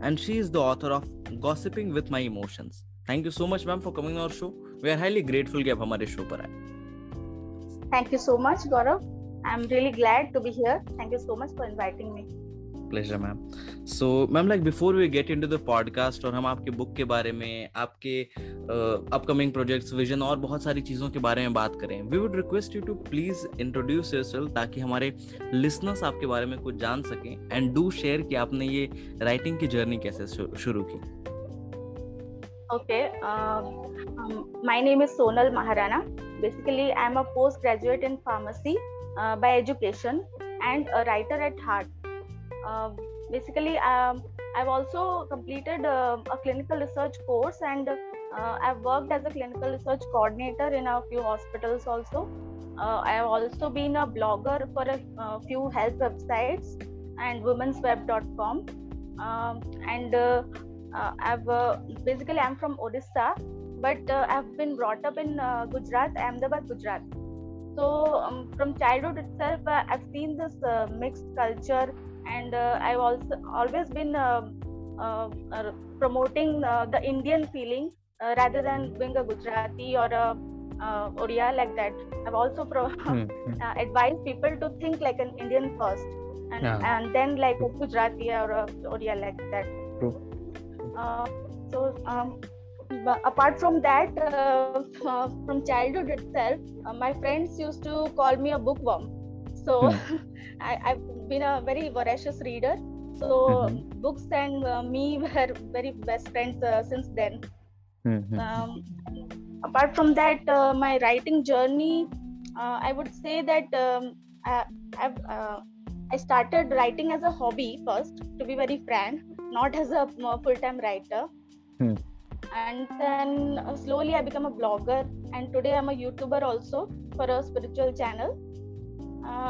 and she is the author of Gossiping with My Emotions. Thank you so much, ma'am, for coming on our show. We are highly grateful कि आप हमारे show पर आए. Thank you so much, Gaurav. I'm really glad to be here. Thank you so much for inviting me. Pleasure ma'am so ma'am like before we get into the podcast और हम आपके book के बारे में आपके upcoming projects vision और बहुत सारी चीज़ों के बारे में बात करें we would request you to please introduce yourself ताकि हमारे लिसनर्स आपके बारे में कुछ जान सकें एंड डू शेयर कि आपने ये राइटिंग की जर्नी कैसे शुरू की um, um, my name is Sonal Maharana. Basically, I'm a postgraduate in pharmacy uh, by education and a writer at heart. Uh, basically, um, I've also completed uh, a clinical research course and uh, I've worked as a clinical research coordinator in a few hospitals also. I've also been a blogger for a, a few health websites and womensweb.com. Um, and I've basically I'm from Odisha, but I've been brought up in Gujarat, Ahmedabad, Gujarat. So um, from childhood itself, I've seen this mixed culture and uh, I've also always been uh, uh, promoting the Indian feeling rather than being a Gujarati or a uh, Oriya like that. I've also pro- mm-hmm. advised people to think like an Indian first, and, yeah. and then like a Gujarati or a Oriya like that. Uh, so. Um, apart from that, uh, from childhood itself, my friends used to call me a bookworm. So hmm. I, have been a very voracious reader. So mm-hmm. books and uh, me were very best friends uh, since then. Mm-hmm. Um, apart from that, uh, my writing journey, uh, I would say that um, I, uh, I started writing as a hobby first, to be very frank, not as a full-time writer. Mm. And then uh, slowly I became a blogger, and today I'm a YouTuber also for a spiritual channel.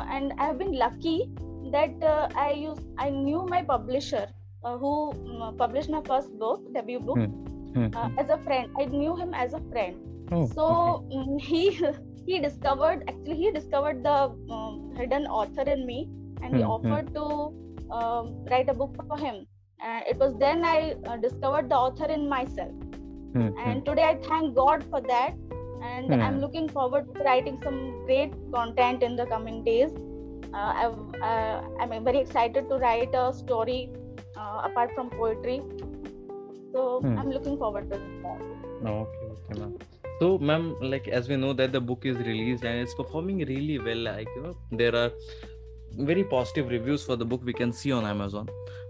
And I've been lucky that uh, I used I knew my publisher uh, who um, published my first book, debut book, mm-hmm. uh, as a friend. I knew him as a friend. Oh, so okay. um, he he discovered actually he discovered the um, hidden author in me, and he mm-hmm. offered to write a book for him. And it was then I discovered the author in myself. Mm-hmm. And today I thank God for that and hmm. i'm looking forward to writing some great content in the coming days. Uh, uh, i'm very excited to write a story uh, apart from poetry. So hmm. i'm looking forward to that okay okay ma'am. So ma'am like as we know that the book is released and it's performing really well like you know there are very positive reviews for the book we can see on amazon.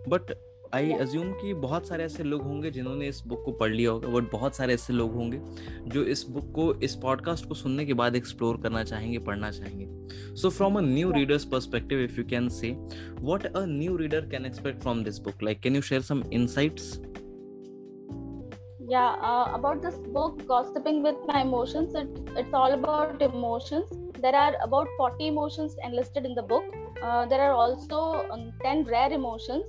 But I assume कि बहुत सारे ऐसे लोग होंगे जिन्होंने इस book को पढ़ लिया होगा बट बहुत सारे ऐसे लोग होंगे जो इस बुक को इस पॉडकास्ट को सुनने के बाद एक्सप्लोर करना चाहेंगे पढ़ना चाहेंगे। So from a new reader's perspective if you can say what a new reader can expect from this book like can you share some insights yeah uh, about this book gossiping with my emotions it, it's all about emotions. There are about 40 emotions enlisted in the book. Uh, there are also um, 10 rare emotions.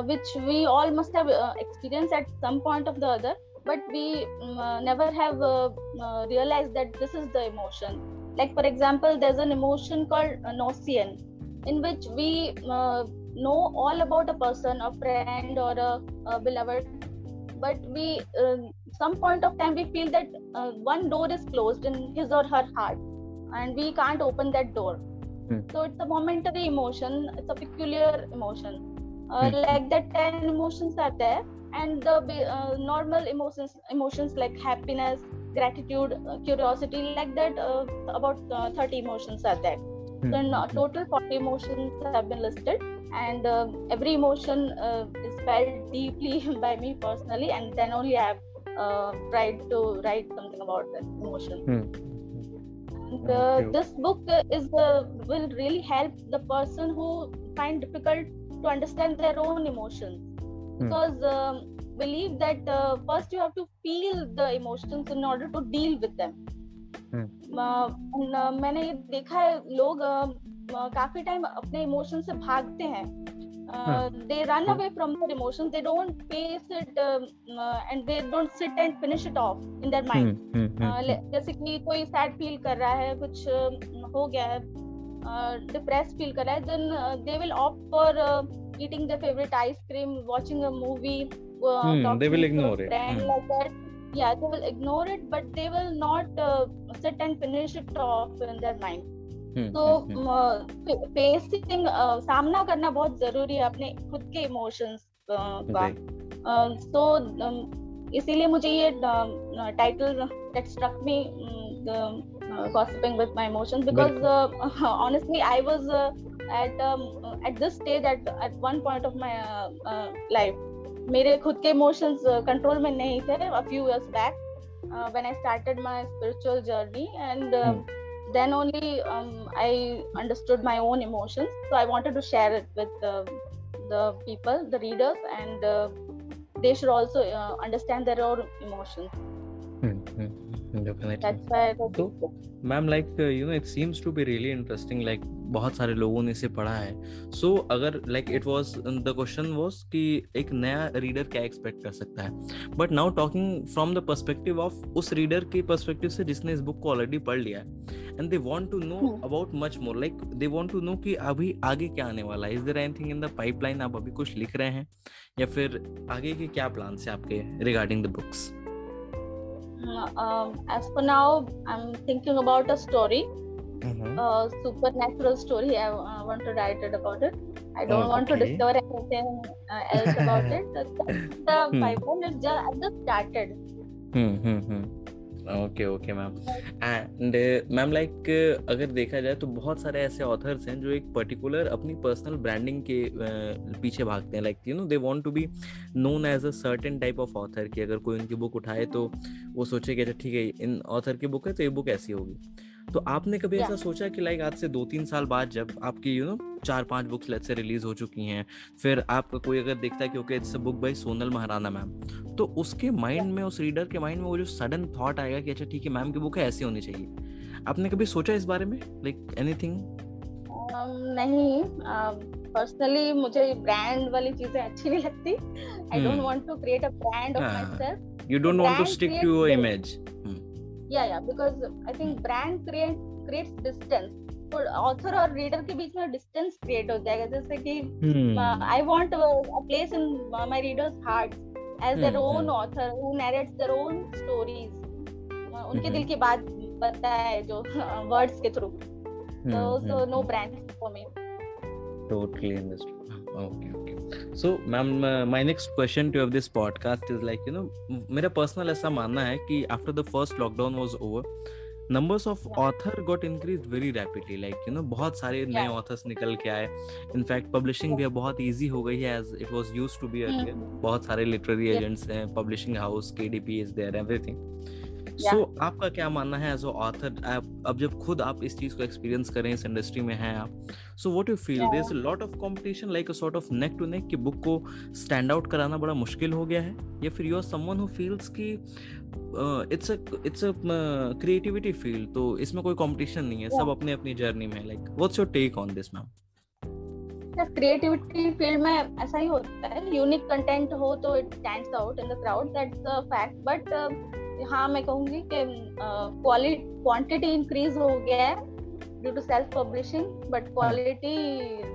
Which we all must have uh, experienced at some point of the other but we um, uh, never have uh, uh, realized that this is the emotion. Like for example there's an emotion called uh, notion in which we know all about a person a friend or a, a beloved but we some point of time we feel that one door is closed in his or her heart and we can't open that door. Hmm. so it's a momentary emotion it's a peculiar emotion uh, hmm. like that 10 emotions are there and the uh, normal emotions emotions like happiness gratitude uh, curiosity like that uh, about uh, 30 emotions are there mm-hmm. so in uh, total 40 emotions have been listed and every emotion is felt deeply by me personally and then only i have tried to write something about that emotion mm-hmm. this book is will really help the person who find difficult to understand their own emotions hmm. because um, believe that uh, first you have to feel the emotions in order to deal with them Hmm. uh, and, uh, मैंने ये देखा है लोग uh, uh, काफ़ी time अपने emotion से भागते हैं they run away from their emotions they don't face it and they don't sit and finish it off in their mind hmm, hmm, hmm, जैसे कि कोई सैड फील कर रहा है कुछ uh, हो गया है डिप्रेस फील करा है then they will opt for eating their favourite ice cream watching a movie they will ignore it या they will ignore it but they will not set and finish it off in their mind तो facing सामना करना बहुत ज़रूरी है अपने खुद के इमोशंस का। सो इसीलिए मुझे ये title that struck me gossiping with my emotions because uh, honestly i was uh, at um, at this stage at at one point of my uh, uh, life मेरे खुद के इमोशंस कंट्रोल में नहीं थे a few years back uh, when I started my spiritual journey and um, then only um, I understood my own emotions so I wanted to share it with uh, the people the readers and uh, they should also uh, understand their own emotions hmm, hmm, hmm, Definitely. that's why I wrote So, ma'am like you know it seems to be really interesting like बहुत सारे लोगों ने इसे पढ़ा है। So so, अगर like it was the question was कि एक नया रीडर क्या एक्सपेक्ट कर सकता है? But now talking from the perspective of उस रीडर के पर्सपेक्टिव से जिसने इस बुक को ऑलरेडी पढ़ लिया है and they want to know. About much more like they want to know कि अभी आगे क्या आने वाला है? Is there anything in the pipeline आप अभी कुछ लिख रहे हैं? या फिर आगे के क्या प्लान है आपके regarding the books um, as for now i'm thinking about a story a supernatural story. I uh, want to write it about it. I don't Oh, want to okay. discover anything uh, else about it. That's the Hmm. pipeline is just i just started okay okay ma'am and ma'am like अगर देखा जाए तो बहुत सारे ऐसे authors हैं जो एक पर्टिकुलर अपनी पर्सनल ब्रांडिंग के uh, पीछे भागते हैं. Like you know they want to be known as a certain type of author कि अगर कोई उनकी बुक उठाए तो वो सोचे कि अच्छा ठीक है इन ऑथर की बुक है तो ये बुक ऐसी होगी. तो आपने कभी Yeah. ऐसा सोचा कि लाइक आज से दो तीन साल बाद जब आपकी यू नो चार पाँच बुक्स लेट से रिलीज़ हो चुकी हैं फिर आपका कोई अगर देखता है कि okay it's a book by Sonal Maharana ma'am तो उसके माइंड में उस रीडर के माइंड में वो जो सडन थॉट आएगा कि अच्छा ठीक है मैम की बुक है ऐसी होनी चाहिए। आपने कभी सोचा इस बारे में? लाइक एनीथिंग um, नहीं पर्सनली मुझे ब्रांड वाली चीज़ें अच्छी नहीं लगती। I don't. Want to create a brand of. Myself you don't want to stick to your image या या because I think brand create creates distance तो ऑथर और रीडर के बीच में डिस्टेंस क्रिएट हो जाएगा जैसे कि Hmm. I want a place in my readers heart as their Hmm, own hmm. Author who narrates their own stories उनके Mhm. दिल की बात बताए जो वर्ड्स के through Hmm, so so hmm, no totally understood okay okay so ma'am uh, my next question to of this podcast is like you know मेरा personal ऐसा मानना है कि after the first lockdown was over numbers of Yeah. author got increased very rapidly like you know बहुत सारे नए Yeah. authors निकल के आए इनफैक्ट पब्लिशिंग भी अब बहुत easy हो गई है as it was used to be earlier Mhm. बहुत सारे literary agents हैं publishing house KDP is there everything Yeah. सो आपका क्या मानना है एज ऑथर अब जब खुद आप इस चीज़ को एक्सपीरियंस करें इस इंडस्ट्री में हैं आप so what you feel there is a lot of competition like a sort of neck to neck कि बुक को स्टैंड आउट कराना बड़ा मुश्किल हो गया है या फिर you are someone who feels कि it's a it's a creativity field तो इसमें कोई कंपटीशन नहीं है yeah. सब अपने अपनी जर्नी में like what's your take on this ma'am creativity field में ऐसा ही होता है यूनिक कंटेंट हो तो it stands out in the crowd that's a fact but हाँ मैं कहूँगी कि क्वालिटी क्वांटिटी इंक्रीज हो गया है due to self publishing but quality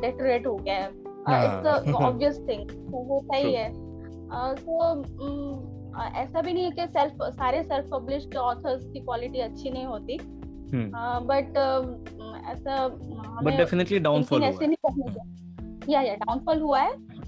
deteriorate हो गया है। इट्स. ऑब्वियस थिंग होता ही है तो ऐसा भी नहीं है कि सेल्फ सारे सेल्फ पब्लिश्ड ऑथर्स की क्वालिटी अच्छी नहीं होती। बट ऐसा बट डेफिनेटली डाउनफॉल हुआ है। या या डाउनफॉल हुआ है।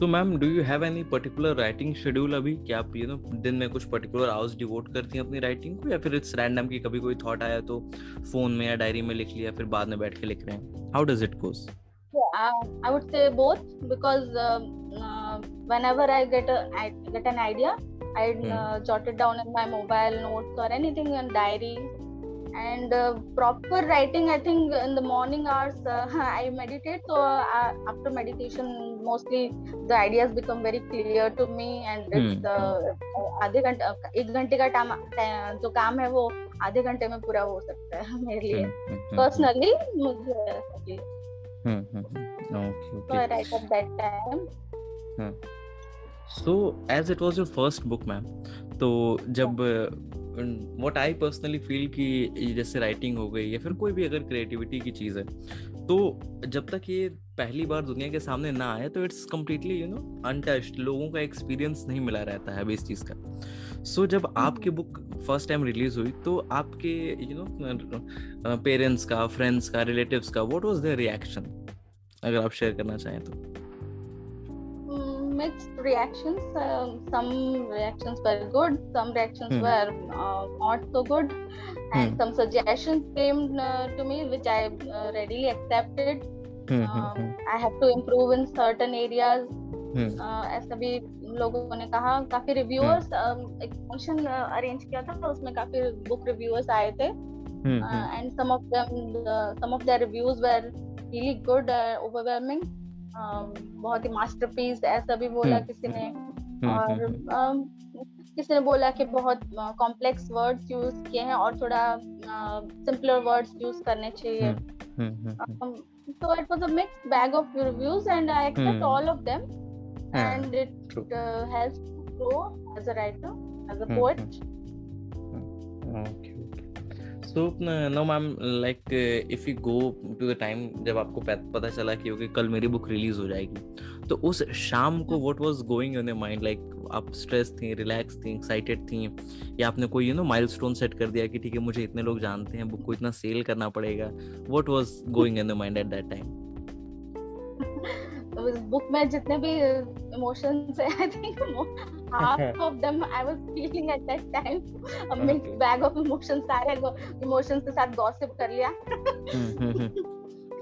तो ma'am do you have any particular writing schedule अभी क्या आप यू नो दिन में कुछ पर्टिकुलर आवर्स डिवोट करती हैं अपनी राइटिंग को या फिर इट्स रैंडम की कभी कोई थॉट आया तो फ़ोन में या डायरी में लिख लिया फिर बाद में बैठ के लिख रहे हैं how does it goes I would say both because uh, uh, whenever I get a I get an idea, I Hmm. uh, jot it down in my mobile notes or anything in diary. And uh, proper writing, I think in the morning hours uh, I meditate. So uh, after meditation, mostly the ideas become very clear to me, and it's uh, आधे घंटे एक घंटे का time जो काम है वो आधे घंटे में पूरा हो सकता है मेरे लिए पर्सनली मुझे so as it was your first book ma'am तो जब व्हाट आई पर्सनली फील कि जैसे राइटिंग हो गई या फिर कोई भी अगर क्रिएटिविटी की चीज़ है तो जब तक ये पहली बार दुनिया के सामने ना आए तो it's completely you know untouched लोगों का एक्सपीरियंस नहीं मिला रहता है अभी इस चीज़ का। सो so, जब आपकी बुक फ़र्स्ट टाइम रिलीज़ हुई तो आपके यू नो पेरेंट्स का फ्रेंड्स का रिलेटिव्स का व्हाट वाज देयर रिएक्शन अगर आप शेयर करना चाहें तो। Mixed reactions. Um, some reactions were good. Some reactions Hmm. were uh, not so good, and Hmm. some suggestions came uh, to me, which I uh, readily accepted. Hmm, Um, I have to improve in certain areas. Hmm, Uh, ऐसा भी लोगों ने कहा काफ़ी reviewers एक function arrange किया था उसमें काफ़ी बुक रिव्यूअर्स आए थे hmm, hmm, and some of them some of their reviews were really good overwhelming Um, बहुत ही मास्टरपीस ऐसा भी बोला हम्म, किसी ने। हम्म, और हम्म, um, किसी ने बोला कि बहुत कॉम्प्लेक्स वर्ड्स यूज़ किए हैं और थोड़ा सिंपलर वर्ड्स यूज़ करने चाहिए। So it was a mix bag of reviews and I accept all of them and it help grow as a writer as a poet okay So no ma'am like if you go to the time जब आपको पता चला कि okay कल मेरी book release हो जाएगी तो उस शाम को what was going in mind like आप स्ट्रेस थी रिलैक्स थी एक्साइटेड थी, या आपने कोई यू नो माइलस्टोन सेट कर दिया कि, ठीक है, मुझे इतने लोग जानते हैं बुक को इतना सेल करना पड़ेगा? What was going in the mind at that time book में जितने भी इमोशंस है I think half of them i was feeling at that time a mixed Okay. bag of emotions सारे इमोशंस के साथ गॉसिप कर लिया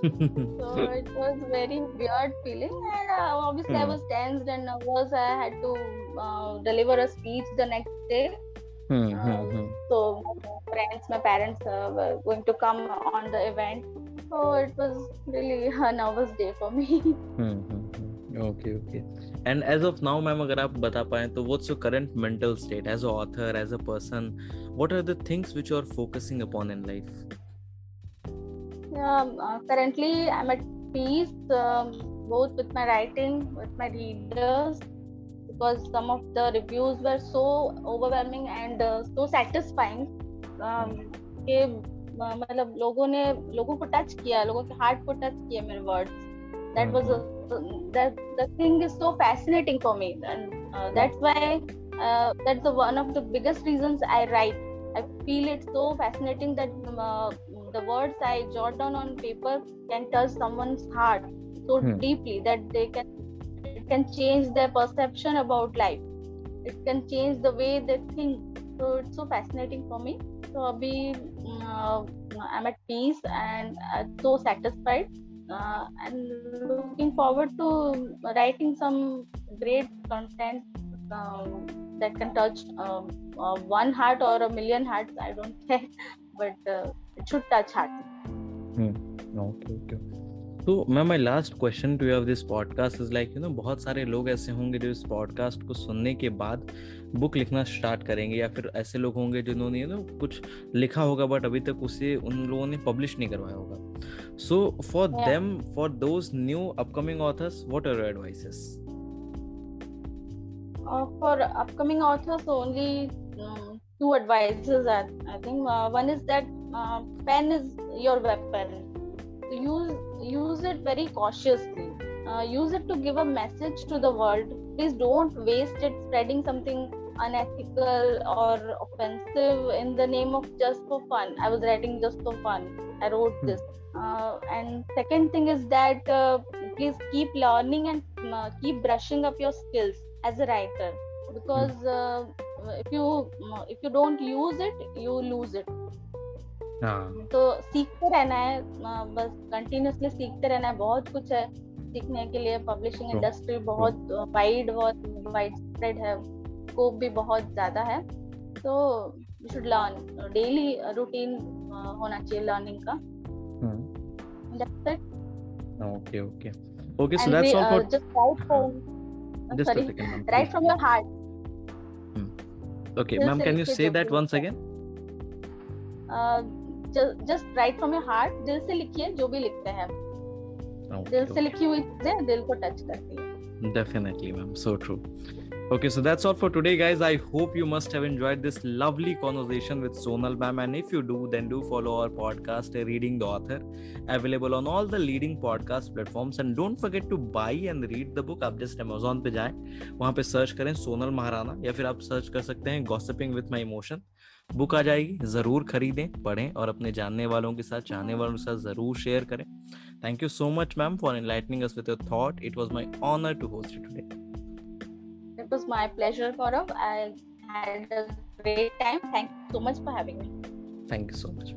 so it was very weird feeling and uh, obviously i Hmm. was tensed and nervous i had to uh, deliver a speech the next day Um, so friends my parents uh, were going to come on the event so it was really a nervous day for me okay okay and as of now ma'am अगर आप बता पाए तो what's your current mental state as a author as a person what are the things which you are focusing upon in life yeah, uh, currently i'm at peace um, both with my writing with my readers because some of the reviews were so overwhelming and uh, so satisfying um, कि uh, मतलब लोगों ने लोगों को touch किया लोगों के heart को टच किया मेरे words that was a, that the thing is so fascinating for me and uh, that's why uh, that's the one of the biggest reasons i write i feel it so fascinating that uh, the words i jot down on paper can touch someone's heart so Hmm. deeply that they can can change their perception about life. It can change the way they think. So it's so fascinating for me. So i'll be uh, i'm at peace and I'm so satisfied. Uh, and looking forward to writing some great content um, that can touch um, uh, one heart or a million hearts i don't care but uh, it should touch hearts. Hmm. okay, okay. तो ma'am my last question to you of this podcast is like you know बहुत सारे लोग ऐसे होंगे जो इस podcast को सुनने के बाद बुक लिखना स्टार्ट करेंगे या फिर ऐसे लोग होंगे जिन्होंने यू नो कुछ लिखा होगा बट अभी तक उसे उन लोगों ने पब्लिश नहीं करवाया होगा। So for them for those new upcoming authors what are advices uh, for upcoming authors only um, two advices I, I think uh, one is that uh, pen is your weapon. So use use it very cautiously. Uh, use it to give a message to the world. Please don't waste it spreading something unethical or offensive in the name of just for fun. I was writing just for fun. I wrote Hmm. this. Uh, and second thing is that uh, please keep learning and uh, keep brushing up your skills as a writer. Because uh, if you if you don't use it you lose it तो सीखते रहना है बस continuously सीखते रहना है बहुत कुछ है सीखने के लिए पब्लिशिंग इंडस्ट्री बहुत वाइड बहुत वाइड स्प्रेड है स्कोप भी बहुत ज़्यादा है तो you should learn daily routine होना चाहिए लर्निंग का। Okay okay. Okay so that's all for just uh say जो that भी once लिखते हैं। again uh, just just write from your heart दिल से लिखिए जो भी लिखते हैं okay, दिल से लिखी हुई चीज़ें दिल को टच करती है Definitely, ma'am. So true. Okay, so that's all for today, guys. I hope you must have enjoyed this lovely conversation with Sonal ma'am. And if you do, then do follow our podcast, uh, Reading the Author, available on all the leading podcast platforms. And don't forget to buy and read the book. आप just Amazon पे जाएँ, वहाँ पे search करें सोनल महाराणा या फिर आप search कर सकते हैं gossiping with my emotion book आ जाएगी। ज़रूर खरीदें पढ़ें और अपने जानने वालों के साथ चाहने वालों के साथ ज़रूर शेयर करें। Thank you so much ma'am for enlightening us with your thought it was my honour to host today it was my pleasure Gaurav I had a great time thank you so much for having me thank you so much